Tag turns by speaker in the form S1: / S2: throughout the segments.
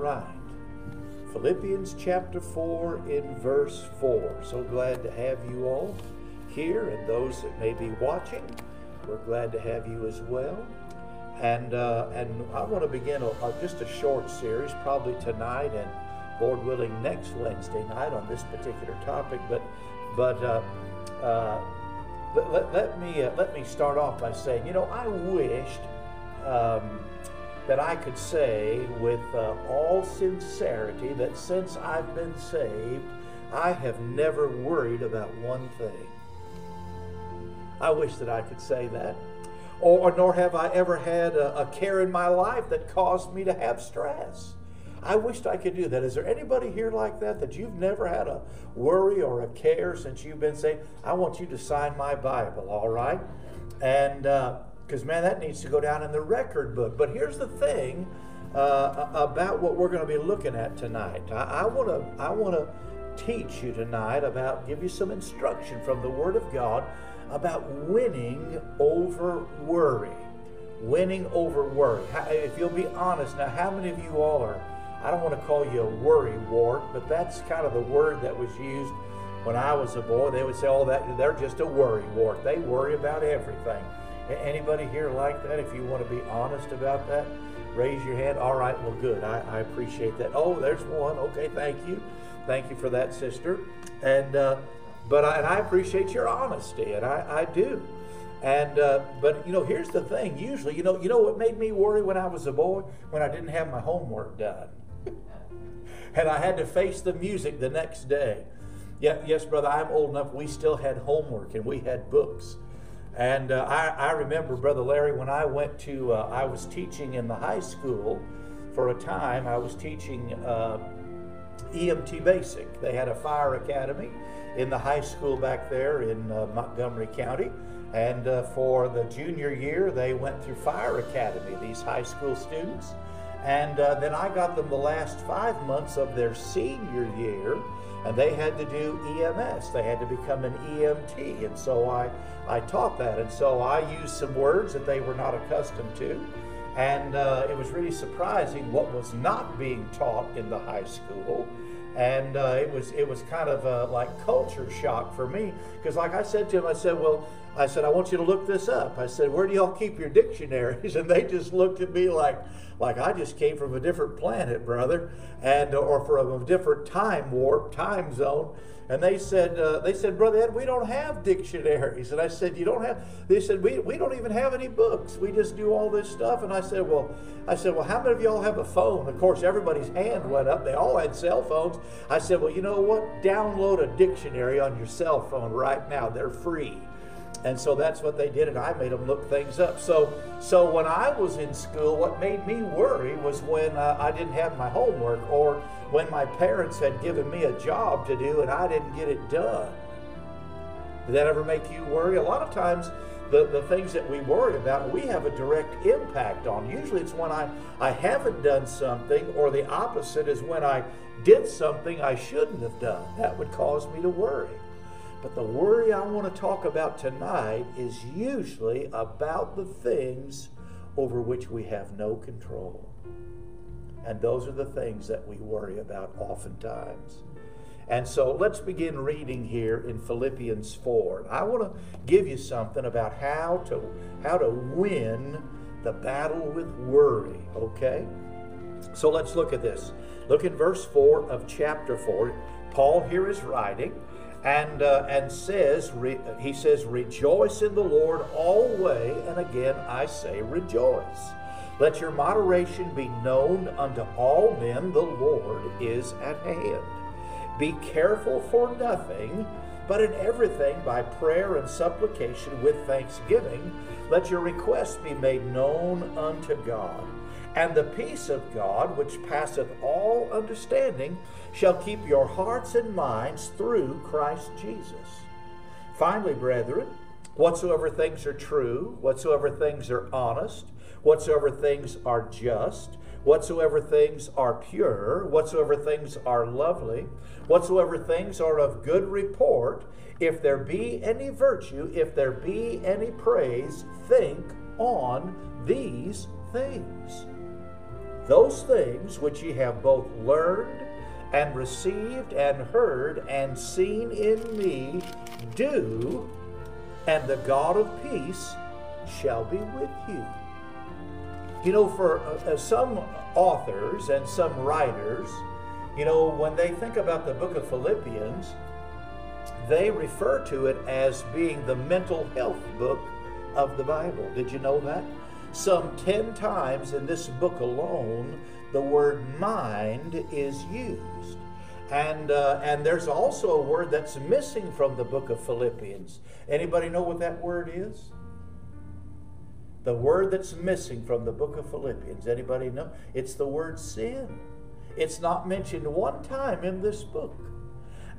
S1: right. Philippians chapter 4 in verse 4. So glad to have you all here and those that may be watching. We're glad to have you as well. And, uh, and I want to begin a, a, just a short series, probably tonight and Lord willing next Wednesday night on this particular topic. But, but uh, uh, let, let, me, uh, let me start off by saying, you know, I wished um, that I could say with uh, all sincerity that since I've been saved, I have never worried about one thing. I wish that I could say that. Or, nor have I ever had a, a care in my life that caused me to have stress. I wished I could do that. Is there anybody here like that that you've never had a worry or a care since you've been saved? I want you to sign my Bible, all right? And because, man, that needs to go down in the record book. But here's the thing uh, about what we're going to be looking at tonight. I want to I want to teach you tonight about give you some instruction from the Word of God about winning over worry. Winning over worry. If you'll be honest, now, how many of you all are, I don't want to call you a worry wart, but that's kind of the word that was used when I was a boy. They would say, oh, that they're just a worry wart. They worry about everything. Anybody here like that? If you want to be honest about that, raise your hand. All right, well, good. I, I appreciate that. Oh, there's one. Okay, thank you. Thank you for that, sister. And, uh, but I, and I appreciate your honesty, and I, I do. And uh, but you know, here's the thing. Usually, you know, you know what made me worry when I was a boy when I didn't have my homework done, and I had to face the music the next day. Yeah, yes, brother, I'm old enough. We still had homework and we had books. And uh, I, I, remember, Brother Larry, when I went to, uh, I was teaching in the high school for a time. I was teaching uh, EMT Basic. They had a fire academy in the high school back there in uh, Montgomery County. And uh, for the junior year, they went through fire academy, these high school students. And uh, then I got them the last five months of their senior year, and they had to do EMS. They had to become an EMT. And so I, I taught that. And so I used some words that they were not accustomed to. And uh, it was really surprising what was not being taught in the high school and uh, it was it was kind of a, like culture shock for me because like I said to him, I said, well, I said I want you to look this up. I said, where do y'all keep your dictionaries? And they just looked at me like like I just came from a different planet, brother, and or from a different time warp, time zone. And they said, uh, they said, Brother Ed, we don't have dictionaries. And I said, you don't have, they said, we, we don't even have any books. We just do all this stuff. And I said, well, I said, well, how many of y'all have a phone? Of course, everybody's hand went up. They all had cell phones. I said, well, you know what? Download a dictionary on your cell phone right now. They're free. And so that's what they did, and I made them look things up. So, so when I was in school, what made me worry was when uh, I didn't have my homework, or when my parents had given me a job to do and I didn't get it done. Did that ever make you worry? A lot of times, the, the things that we worry about, we have a direct impact on. Usually, it's when I, I haven't done something, or the opposite is when I did something I shouldn't have done. That would cause me to worry. But the worry I want to talk about tonight is usually about the things over which we have no control. And those are the things that we worry about oftentimes. And so let's begin reading here in Philippians 4. I want to give you something about how to how to win the battle with worry, okay? So let's look at this. Look at verse 4 of chapter 4. Paul here is writing, and uh, and says re, he says rejoice in the Lord always and again I say rejoice. Let your moderation be known unto all men. The Lord is at hand. Be careful for nothing but in everything by prayer and supplication with thanksgiving let your requests be made known unto God. And the peace of God, which passeth all understanding, shall keep your hearts and minds through Christ Jesus. Finally, brethren, whatsoever things are true, whatsoever things are honest, whatsoever things are just, whatsoever things are pure, whatsoever things are lovely, whatsoever things are of good report, if there be any virtue, if there be any praise, think on these things. those things which ye have both learned and received and heard and seen in me, do, and the God of peace shall be with you. You know, for uh, uh, some authors and some writers, you know, when they think about the book of Philippians, they refer to it as being the mental health book of the Bible. Did you know that? Some 10 times in this book alone, the word mind is used. And, uh, and there's also a word that's missing from the book of Philippians. Anybody know what that word is? The word that's missing from the book of Philippians. Anybody know? It's the word sin. It's not mentioned one time in this book.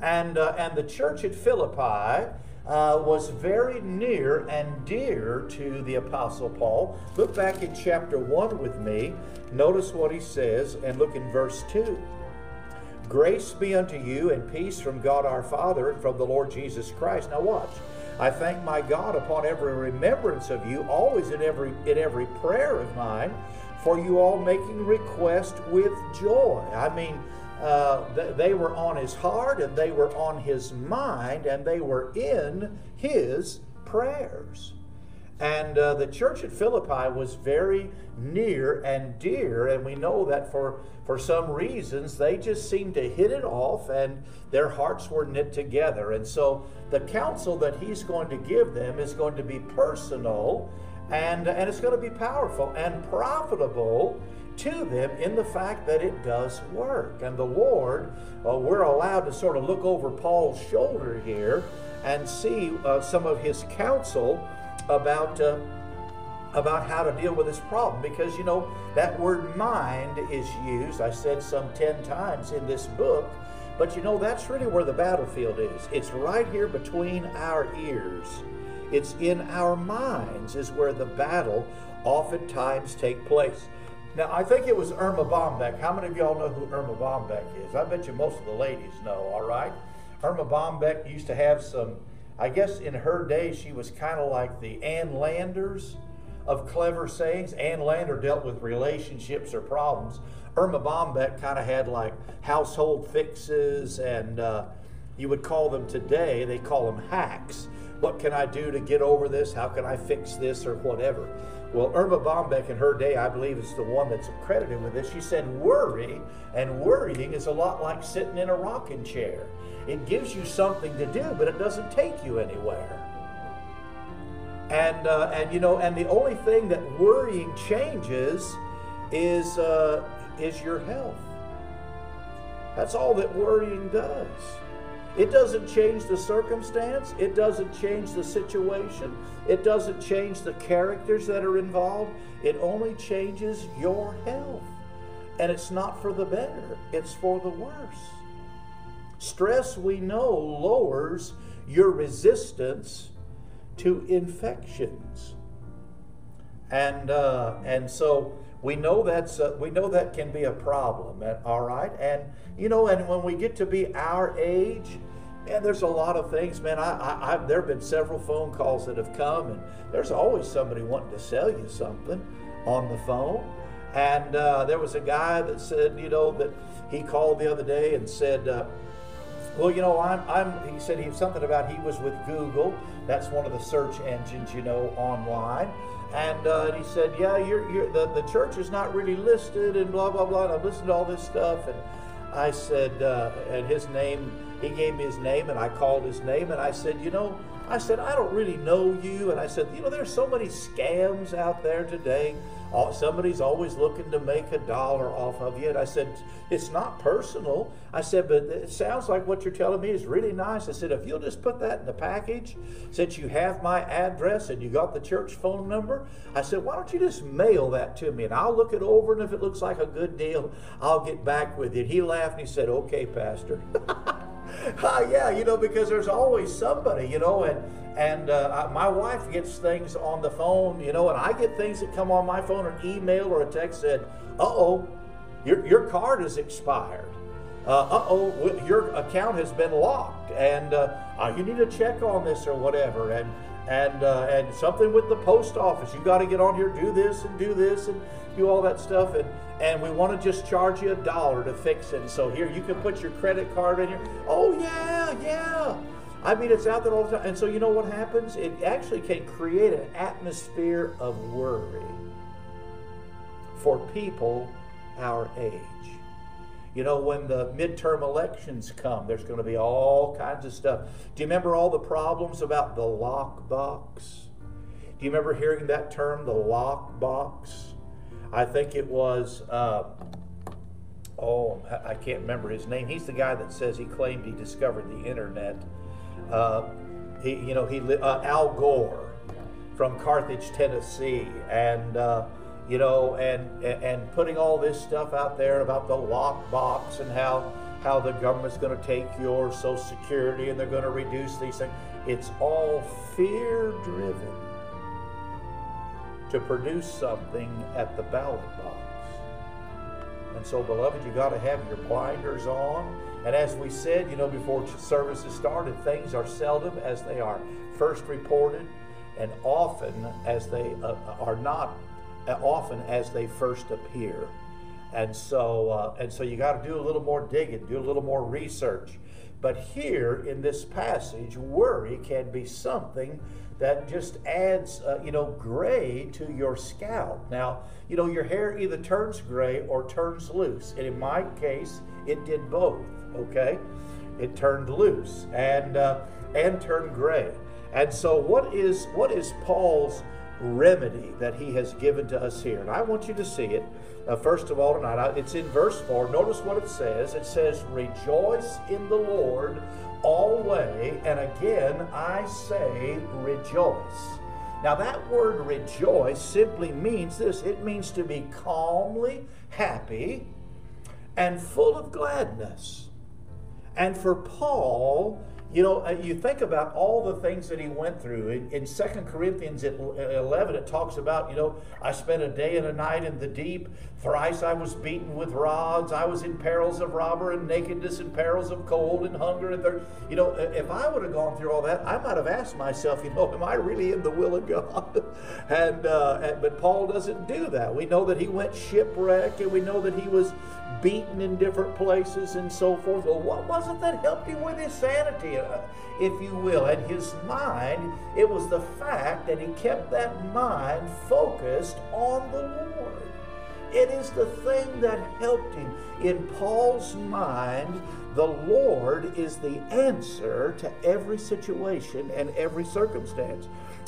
S1: And, uh, and the church at Philippi uh, was very near and dear to the Apostle Paul. Look back in chapter 1 with me. Notice what he says and look in verse 2. Grace be unto you and peace from God our Father and from the Lord Jesus Christ. Now watch. I thank my God upon every remembrance of you, always in every in every prayer of mine, for you all making request with joy. I mean, uh, th- they were on his heart and they were on his mind and they were in his prayers. And uh, the church at Philippi was very near and dear, and we know that for, for some reasons they just seemed to hit it off and their hearts were knit together. And so the counsel that he's going to give them is going to be personal and, and it's going to be powerful and profitable to them in the fact that it does work. And the Lord, uh, we're allowed to sort of look over Paul's shoulder here and see uh, some of his counsel about uh, about how to deal with this problem. Because you know that word mind is used i said some 10 times in this book but you know that's really where the battlefield is. It's right here between our ears. It's in our minds is where the battle oftentimes take place now i think it was Erma Bombeck how many of y'all know who Erma Bombeck is i bet you most of the ladies know all right Erma Bombeck used to have some I guess in her day, she was kind of like the Ann Landers of clever sayings. Ann Lander dealt with relationships or problems. Erma Bombeck kind of had like household fixes, and uh, you would call them today, they call them hacks. What can I do to get over this? How can I fix this or whatever? Well, Erma Bombeck in her day, I believe, is the one that's accredited with this. She said, Worry and worrying is a lot like sitting in a rocking chair. It gives you something to do, but it doesn't take you anywhere. And, uh, and you know, and the only thing that worrying changes is, uh, is your health. That's all that worrying does. It doesn't change the circumstance. It doesn't change the situation. It doesn't change the characters that are involved. It only changes your health. And it's not for the better, it's for the worse. Stress, we know, lowers your resistance to infections. And, uh, and so we know that's uh, we know that can be a problem all right and you know and when we get to be our age and there's a lot of things man I, I, I there have been several phone calls that have come and there's always somebody wanting to sell you something on the phone and uh, there was a guy that said you know that he called the other day and said uh, well, you know, I'm, I'm, he said he something about he was with Google. That's one of the search engines, you know, online. And, uh, and he said, yeah, you're, you're, the, the church is not really listed and blah, blah, blah. And I've listened to all this stuff. And I said, uh, and his name, he gave me his name and I called his name. And I said, you know, I said, I don't really know you. And I said, you know, there's so many scams out there today somebody's always looking to make a dollar off of you. And I said, it's not personal. I said, but it sounds like what you're telling me is really nice. I said, if you'll just put that in the package, since you have my address and you got the church phone number, I said, why don't you just mail that to me and I'll look it over. And if it looks like a good deal, I'll get back with you. And he laughed and he said, okay, Pastor. uh, yeah, you know, because there's always somebody, you know, and and uh, my wife gets things on the phone, you know, and I get things that come on my phone, an email or a text said, "Uh oh, your your card is expired. Uh oh, your account has been locked, and uh, you need to check on this or whatever." And and uh, and something with the post office. You got to get on here, do this and do this, and do all that stuff, and and we want to just charge you a dollar to fix it. So here you can put your credit card in here. Oh yeah, yeah. I mean, it's out there all the time. And so you know what happens? It actually can create an atmosphere of worry for people our age. You know, when the midterm elections come, there's going to be all kinds of stuff. Do you remember all the problems about the lockbox? Do you remember hearing that term, the lockbox? I think it was, uh, oh, I can't remember his name. He's the guy that says he claimed he discovered the internet. Uh, he, you know, he uh, Al Gore from Carthage, Tennessee, and uh, you know, and and putting all this stuff out there about the lockbox and how how the government's going to take your Social Security and they're going to reduce these things. It's all fear driven to produce something at the ballot box. And so, beloved, you got to have your blinders on. And as we said, you know, before services started, things are seldom as they are first reported, and often as they uh, are not often as they first appear. And so, uh, and so you got to do a little more digging, do a little more research. But here in this passage, worry can be something that just adds, uh, you know, gray to your scalp. Now, you know, your hair either turns gray or turns loose. And in my case, it did both. Okay, it turned loose and uh, and turned gray. And so, what is what is Paul's remedy that he has given to us here. And I want you to see it. Uh, first of all, tonight, it's in verse 4. Notice what it says. It says, Rejoice in the Lord always. And again, I say, rejoice. Now, that word rejoice simply means this it means to be calmly happy and full of gladness. And for Paul, you know, uh, you think about all the things that he went through. In, in 2 Corinthians 11, it talks about, you know, I spent a day and a night in the deep. Thrice I was beaten with rods. I was in perils of robber and nakedness and perils of cold and hunger and. You know, if I would have gone through all that, I might have asked myself, you know, am I really in the will of God? and, uh, and But Paul doesn't do that. We know that he went shipwreck and we know that he was beaten in different places and so forth. Well, what was it that helped him with his sanity, uh, if you will, and his mind? It was the fact that he kept that mind focused on the Lord. It is the thing that helped him. In Paul's mind, the Lord is the answer to every situation and every circumstance.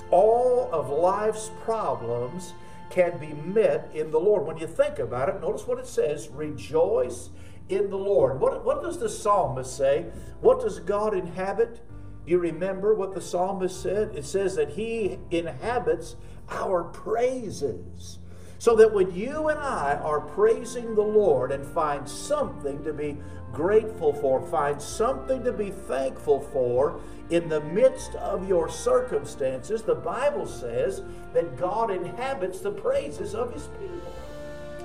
S1: All of life's problems can be met in the Lord. When you think about it, notice what it says rejoice in the Lord. What, what does the psalmist say? What does God inhabit? Do you remember what the psalmist said? It says that he inhabits our praises. So that when you and I are praising the Lord and find something to be grateful for, find something to be thankful for in the midst of your circumstances, the Bible says that God inhabits the praises of his people.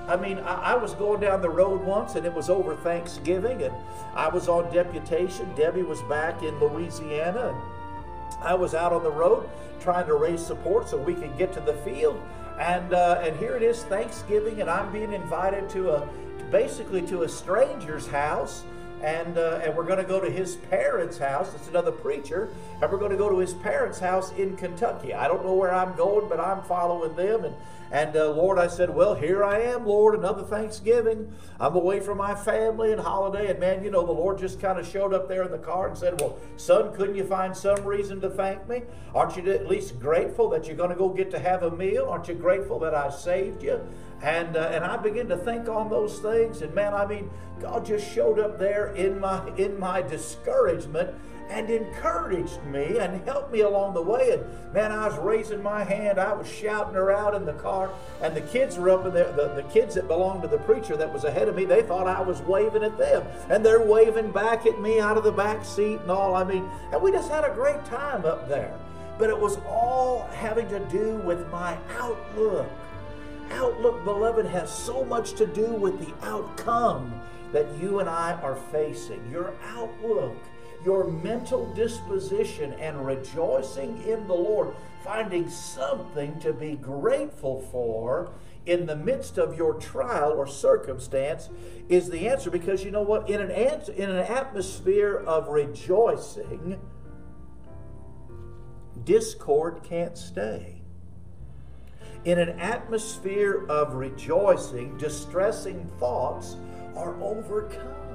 S1: I mean, I, I, was going down the road once and it was over Thanksgiving and I was on deputation. Debbie was back in Louisiana and I was out on the road trying to raise support so we could get to the field. And uh, and here it is Thanksgiving, and I'm being invited to a basically to a stranger's house. And, uh, and we're going to go to his parents' house. It's another preacher. And we're going to go to his parents' house in Kentucky. I don't know where I'm going, but I'm following them. And and uh, Lord, I said, Well, here I am, Lord, another Thanksgiving. I'm away from my family and holiday. And man, you know, the Lord just kind of showed up there in the car and said, Well, son, couldn't you find some reason to thank me? Aren't you at least grateful that you're going to go get to have a meal? Aren't you grateful that I saved you? And, uh, and I began to think on those things. And man, I mean, God just showed up there in my, in my discouragement and encouraged me and helped me along the way. And man, I was raising my hand, I was shouting her out in the car, and the kids were up in there. The, the kids that belonged to the preacher that was ahead of me, they thought I was waving at them. And they're waving back at me out of the back seat and all. I mean, and we just had a great time up there. But it was all having to do with my outlook. Outlook, beloved, has so much to do with the outcome that you and I are facing. Your outlook your mental disposition and rejoicing in the Lord, finding something to be grateful for in the midst of your trial or circumstance is the answer because you know what? In an, answer, in an atmosphere of rejoicing, discord can't stay. In an atmosphere of rejoicing, distressing thoughts are overcome.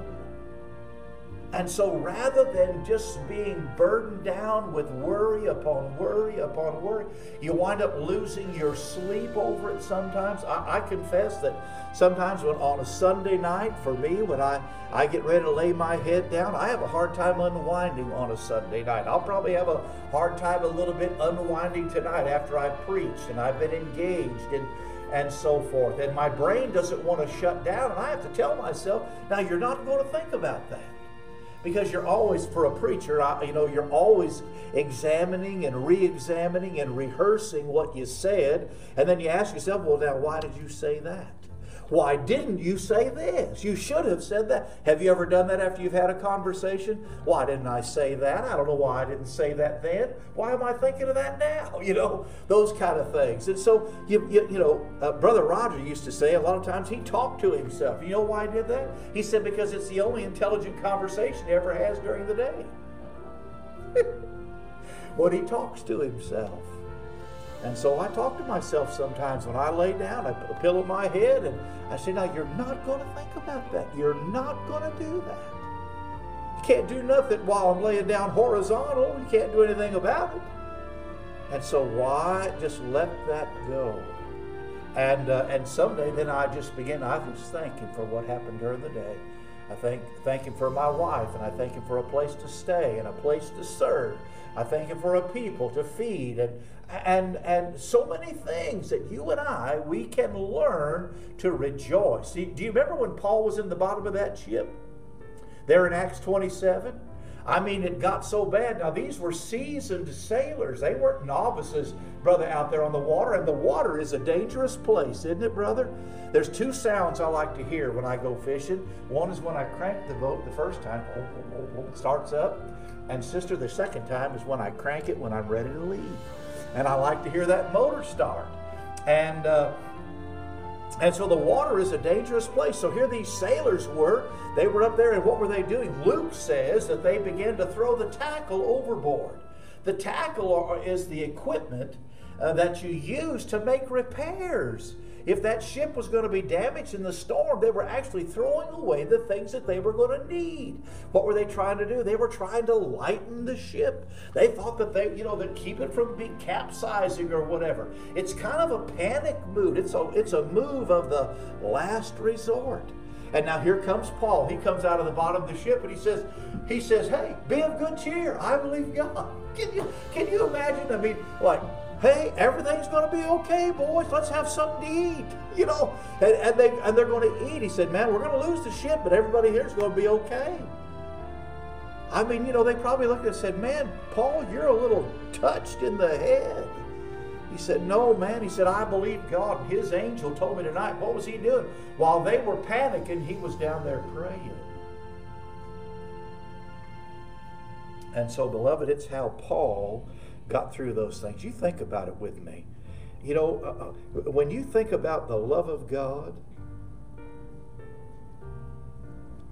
S1: And so rather than just being burdened down with worry upon worry upon worry, you wind up losing your sleep over it sometimes. I, I, confess that sometimes when on a Sunday night, for me, when I, I get ready to lay my head down, I have a hard time unwinding on a Sunday night. I'll probably have a hard time a little bit unwinding tonight after I've preached and I've been engaged and and so forth. And my brain doesn't want to shut down, and I have to tell myself, now you're not going to think about that because you're always for a preacher you know you're always examining and re-examining and rehearsing what you said. And then you ask yourself well now why did you say that why didn't you say this? You should have said that. Have you ever done that after you've had a conversation? Why didn't I say that? I don't know why I didn't say that then. Why am I thinking of that now? You know, those kind of things. And so, you, you, you know, uh, Brother Roger used to say a lot of times he talked to himself. You know why he did that? He said because it's the only intelligent conversation he ever has during the day. when he talks to himself. And so I talk to myself sometimes when I lay down, I put a pillow my head and I say, Now you're not going to think about that. You're not going to do that. You can't do nothing while I'm laying down horizontal. You can't do anything about it. And so why just let that go? And uh, and someday then I just begin, I just thank Him for what happened during the day. I thank, thank Him for my wife, and I thank Him for a place to stay and a place to serve. I thank you for a people to feed and, and, and so many things that you and I, we can learn to rejoice. Do you remember when Paul was in the bottom of that ship? There in Acts 27? I mean, it got so bad. Now, these were seasoned sailors. They weren't novices, brother, out there on the water. And the water is a dangerous place, isn't it, brother? There's two sounds I like to hear when I go fishing. One is when I crank the boat the first time, oh, oh, oh, it starts up. And, sister, the second time is when I crank it when I'm ready to leave and I like to hear that motor start. And uh, and so the water is a dangerous place. So here these sailors were. They were up there, and what were they doing? Luke says that they began to throw the tackle overboard. The tackle is the equipment uh, that you use to make repairs. If that ship was going to be damaged in the storm, they were actually throwing away the things that they were going to need. What were they trying to do? They were trying to lighten the ship. They thought that they, you know, that keep it from being capsizing or whatever. It's kind of a panic mood. It's a, it's a move of the last resort. And now here comes Paul. He comes out of the bottom of the ship and he says, he says, hey, be of good cheer. I believe God. Can you, can you imagine? I mean, like, hey, everything's going to be okay, boys. Let's have something to eat. You know, and, and they and they're going to eat. He said, man, we're going to lose the ship, but everybody here is going to be okay. I mean, you know, they probably looked and said, man, Paul, you're a little touched in the head. He said, No, man. He said, I believe God. His angel told me tonight. What was he doing? While they were panicking, he was down there praying. And so, beloved, it's how Paul got through those things. You think about it with me. You know, uh, uh, when you think about the love of God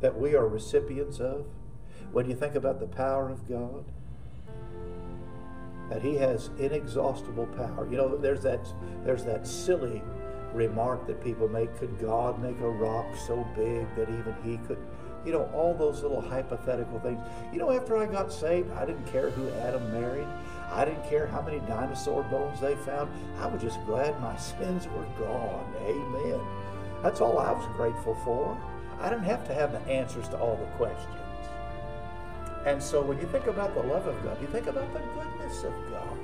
S1: that we are recipients of, when you think about the power of God, that He has inexhaustible power. You know, there's that there's that silly remark that people make: Could God make a rock so big that even He could? You know, all those little hypothetical things. You know, after I got saved, I didn't care who Adam married. I didn't care how many dinosaur bones they found. I was just glad my sins were gone. Amen. That's all I was grateful for. I didn't have to have the answers to all the questions. And so when you think about the love of God, you think about the goodness of God.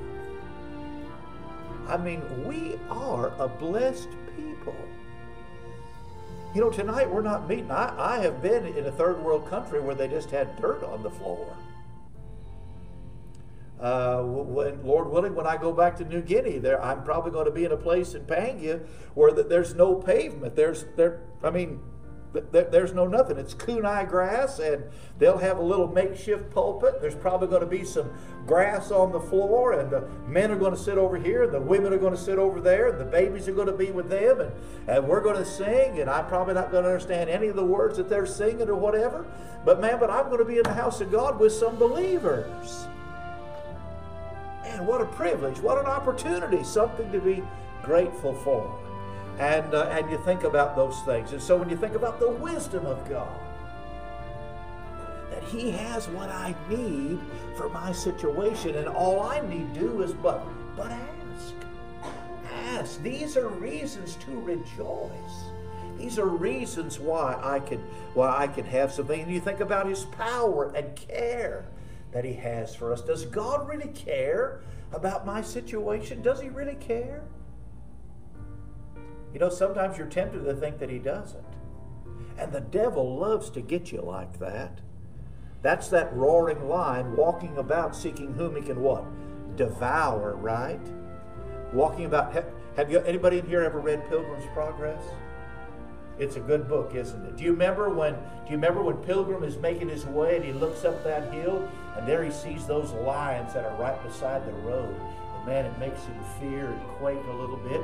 S1: I mean, we are a blessed people. You know, tonight we're not meeting. I, I have been in a third world country where they just had dirt on the floor. Uh, when, Lord willing, when I go back to New Guinea, there I'm probably going to be in a place in Pangia where the, there's no pavement. There's there. I mean, There's no nothing. It's kunai grass, and they'll have a little makeshift pulpit. There's probably going to be some grass on the floor, and the men are going to sit over here, and the women are going to sit over there, and the babies are going to be with them, and, and we're going to sing, and I'm probably not going to understand any of the words that they're singing or whatever. But man, but I'm going to be in the house of God with some believers. Man, what a privilege, what an opportunity, something to be grateful for and uh, and you think about those things. And so when you think about the wisdom of God, that He has what I need for my situation, and all I need do is but but ask, ask. These are reasons to rejoice. These are reasons why I could why I can have something. And you think about His power and care that He has for us. Does God really care about my situation? Does He really care? You know, sometimes you're tempted to think that he doesn't. And the devil loves to get you like that. That's that roaring lion walking about seeking whom he can what? Devour, right? Walking about. Have, you anybody in here ever read Pilgrim's Progress? It's a good book, isn't it? Do you remember when do you remember when Pilgrim is making his way and he looks up that hill and there he sees those lions that are right beside the road. And man, it makes him fear and quake a little bit.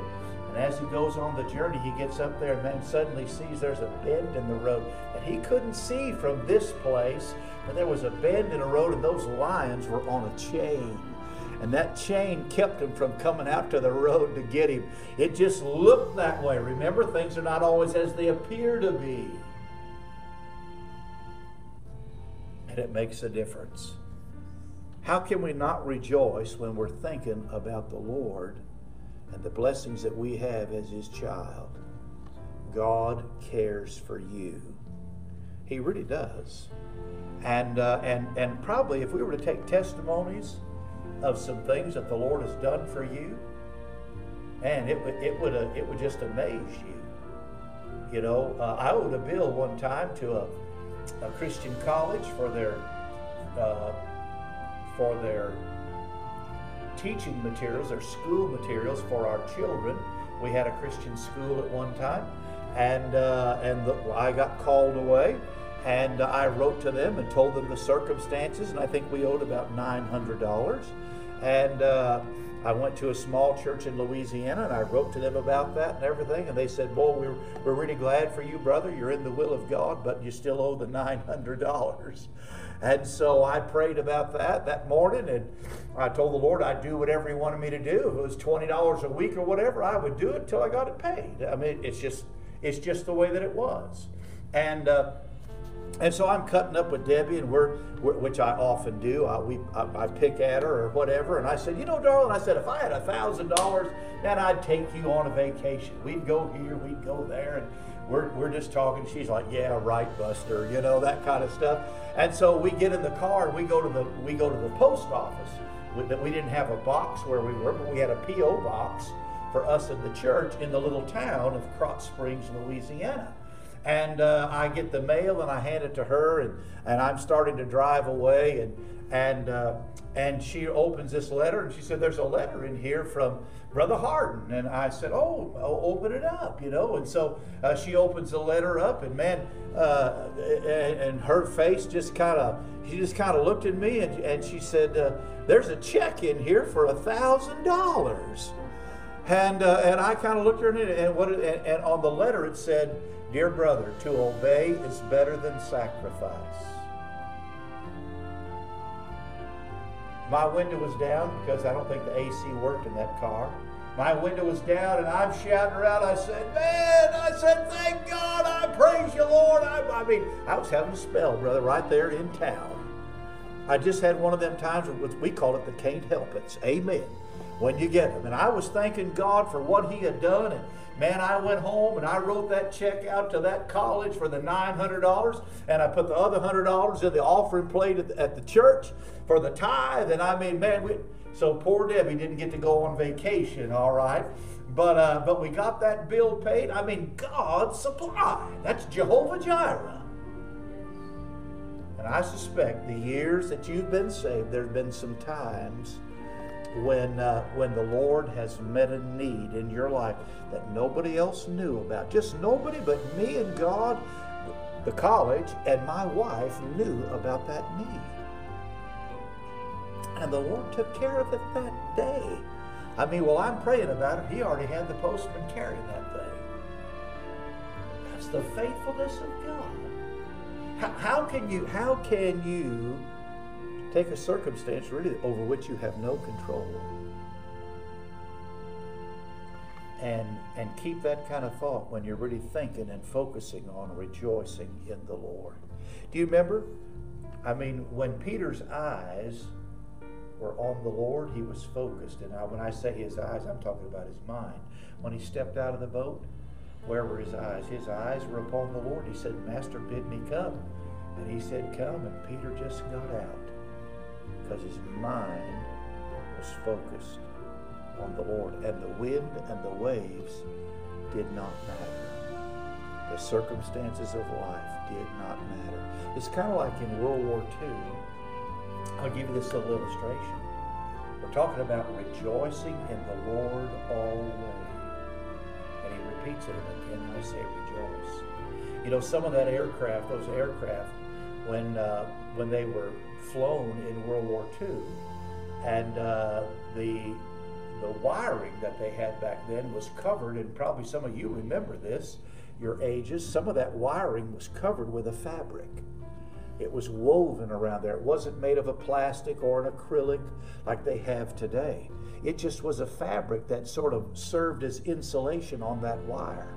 S1: And as he goes on the journey, he gets up there and then suddenly sees there's a bend in the road that he couldn't see from this place, but there was a bend in the road, and those lions were on a chain. And that chain kept him from coming out to the road to get him. It just looked that way. Remember, things are not always as they appear to be. And it makes a difference. How can we not rejoice when we're thinking about the Lord and the blessings that we have as His child. God cares for you. He really does. And, uh, and, and probably if we were to take testimonies of some things that the Lord has done for you, and it, would it, would, it would just amaze you. You know, uh, I owed a bill one time to a, a Christian college for their, uh, for their teaching materials or school materials for our children. We had a Christian school at one time, and uh, and the, I got called away, and uh, I wrote to them and told them the circumstances, and I think we owed about nine hundred dollars, and. Uh, I went to a small church in Louisiana and I wrote to them about that and everything. And they said, Boy, we're, we're really glad for you, brother. You're in the will of God, but you still owe the $900. And so I prayed about that that morning, and I told the Lord I'd do whatever He wanted me to do. If it was twenty dollars a week or whatever, I would do it until I got it paid. I mean, it's just it's just the way that it was, and. Uh, and so I'm cutting up with Debbie, and we're, which I often do. I, we, I, I, pick at her or whatever, and I said, you know, darling, I said if I had a thousand dollars, then I'd take you on a vacation. We'd go here, we'd go there, and we're, we're just talking. She's like, yeah, right, Buster, you know, that kind of stuff. And so we get in the car and we go to the, we go to the post office. We, we didn't have a box where we were, but we had a P.O. box for us in the church in the little town of Krotz Springs, Louisiana. And uh, I get the mail and I hand it to her, and, and I'm starting to drive away. And, and, uh, and she opens this letter and she said, There's a letter in here from Brother Harden. And I said, Oh, open it up, you know. And so uh, she opens the letter up, and man, uh, and, and, her face just kind of, she just kind of looked at me and, and she said, uh, There's a check in here for a thousand dollars. And, uh, and I kind of looked at her and, what, and, and on the letter it said, Dear brother, to obey is better than sacrifice. My window was down because I don't think the AC worked in that car. My window was down and I'm shouting around. I said, Man, I said, thank God, I praise you, Lord. I, I mean, I was having a spell, brother, right there in town. I just had one of them times, we call it the can't help it. Amen. When you get them. And I was thanking God for what He had done. And man, I went home and I wrote that check out to that college for the $900. And I put the other $100 in the offering plate at the, at the church for the tithe. And I mean, man, we, so poor Debbie didn't get to go on vacation, all right? But, uh, but we got that bill paid. I mean, God supplied. That's Jehovah Jireh. And I suspect the years that you've been saved, there have been some times when, uh, when the Lord has met a need in your life that nobody else knew about. Just nobody but me and God the college, and my wife knew about that need. And the Lord took care of it that day. I mean, while I'm praying about it, He already had the postman carrying that thing. That's the faithfulness of God. How, how can you? How can you take a circumstance really over which you have no control? and and keep that kind of thought when you're really thinking and focusing on rejoicing in the Lord. Do you remember? I mean, when Peter's eyes were on the Lord, he was focused. And I, when I say his eyes, I'm talking about his mind. When he stepped out of the boat, where were his eyes? His eyes were upon the Lord. He said, Master, bid me come. And he said, Come. And Peter just got out because his mind was focused on the Lord. And the wind and the waves did not matter. The circumstances of life did not matter. It's kind of like in World War II. I'll give you this little illustration. We're talking about rejoicing in the Lord always. And he repeats it again. I say rejoice. You know, some of that aircraft, those aircraft, when uh, when they were flown in World War II, and uh, the the wiring that they had back then was covered, and probably some of you remember this, your ages, some of that wiring was covered with a fabric. It was woven around there. It wasn't made of a plastic or an acrylic like they have today. It just was a fabric that sort of served as insulation on that wire.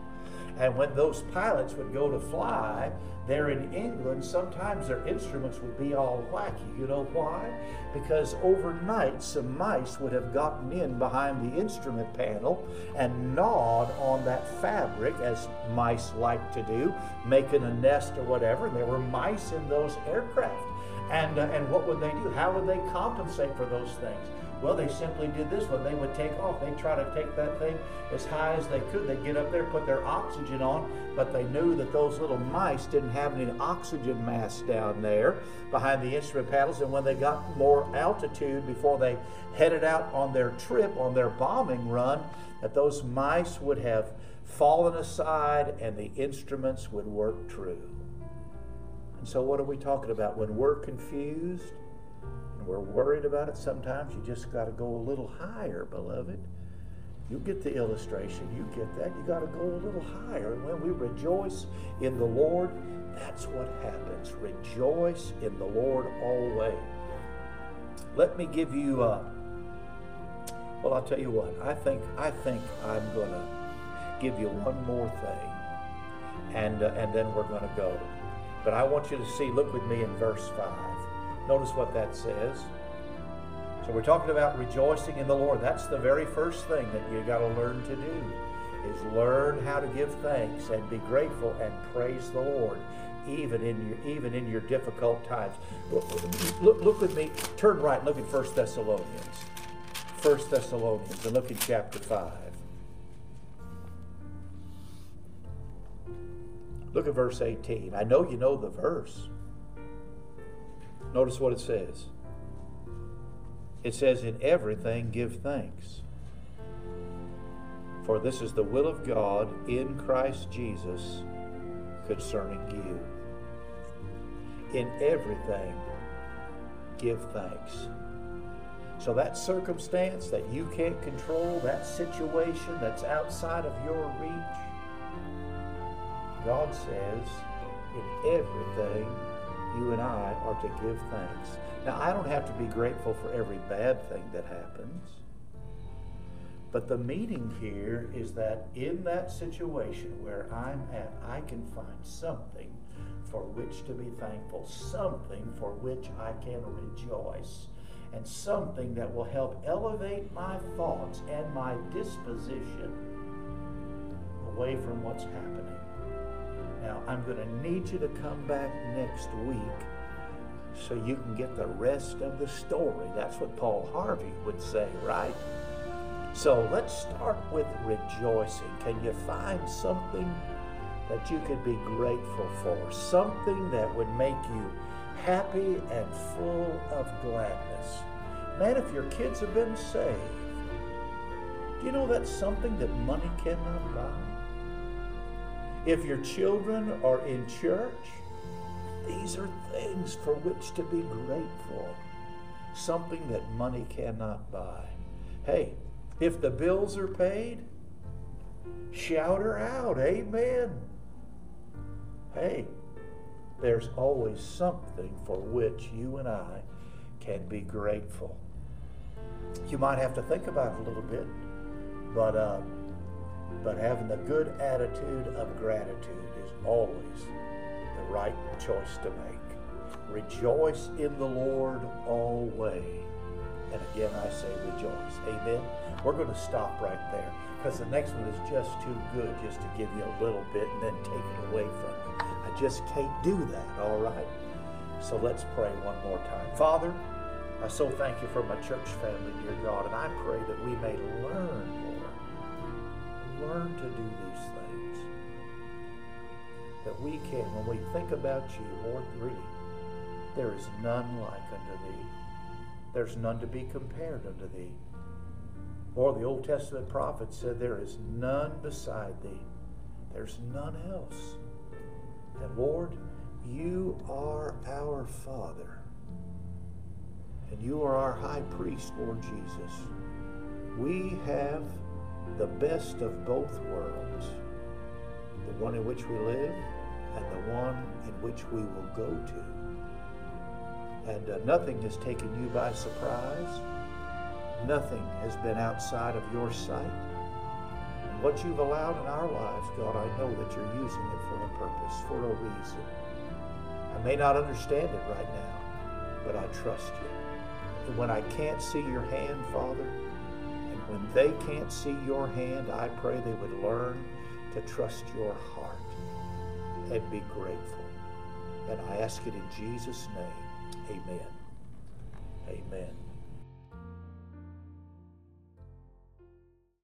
S1: And when those pilots would go to fly, there in England, sometimes their instruments would be all wacky. You know why? Because overnight some mice would have gotten in behind the instrument panel and gnawed on that fabric, as mice like to do, making a nest or whatever. And there were mice in those aircraft. And, uh, and what would they do? How would they compensate for those things? Well, they simply did this when they would take off. They'd try to take that thing as high as they could. They'd get up there, put their oxygen on, but they knew that those little mice didn't have any oxygen mass down there behind the instrument panels. And when they got more altitude before they headed out on their trip, on their bombing run, that those mice would have fallen aside and the instruments would work true. And so, what are we talking about? When we're confused, we're worried about it sometimes. You just got to go a little higher, beloved. You get the illustration. You get that. You got to go a little higher. And when we rejoice in the Lord, that's what happens. Rejoice in the Lord always. Let me give you. Uh, well, I'll tell you what. I think I think I'm to give you one more thing, and uh, and then we're to go. But I want you to see. Look with me in verse five. Notice what that says. So we're talking about rejoicing in the Lord. That's the very first thing that you got to learn to do is learn how to give thanks and be grateful and praise the Lord even in your even in your difficult times. Look, look, look with me. Turn right. Look at 1 Thessalonians. 1 Thessalonians and look at chapter 5. Look at verse 18. I know you know the verse. Notice what it says. It says, In everything give thanks. For this is the will of God in Christ Jesus concerning you. In everything give thanks. So, that circumstance that you can't control, that situation that's outside of your reach, God says, in everything you and I are to give thanks. Now, I don't have to be grateful for every bad thing that happens. But the meaning here is that in that situation where I'm at, I can find something for which to be thankful, something for which I can rejoice, and something that will help elevate my thoughts and my disposition away from what's happening. Now, I'm going to need you to come back next week so you can get the rest of the story. That's what Paul Harvey would say, right? So let's start with rejoicing. Can you find something that you could be grateful for? Something that would make you happy and full of gladness. Man, if your kids have been saved, do you know that's something that money cannot buy? If your children are in church, these are things for which to be grateful. Something that money cannot buy. Hey, if the bills are paid, shout her out. Amen. Hey, there's always something for which you and I can be grateful. You might have to think about it a little bit, but uh, but having a good attitude of gratitude is always the right choice to make. Rejoice in the Lord always. And again, I say rejoice. Amen. We're going to stop right there because the next one is just too good just to give you a little bit and then take it away from you. I just can't do that, all right? So let's pray one more time. Father, I so thank you for my church family, dear God, and I pray that we may learn, learn to do these things. That we can, when we think about you, Lord, really, there is none like unto thee. There's none to be compared unto thee. Or the Old Testament prophet said, There is none beside thee. There's none else. And Lord, you are our Father. And you are our high priest, Lord Jesus. We have the best of both worlds the one in which we live and the one in which we will go to. And uh, nothing has taken you by surprise. Nothing has been outside of your sight. And what you've allowed in our lives, God, I know that you're using it for a purpose, for a reason. I may not understand it right now, but I trust you. And when I can't see your hand, Father, when they can't see your hand, I pray they would learn to trust your heart and be grateful. And I ask it in Jesus' name. Amen. Amen.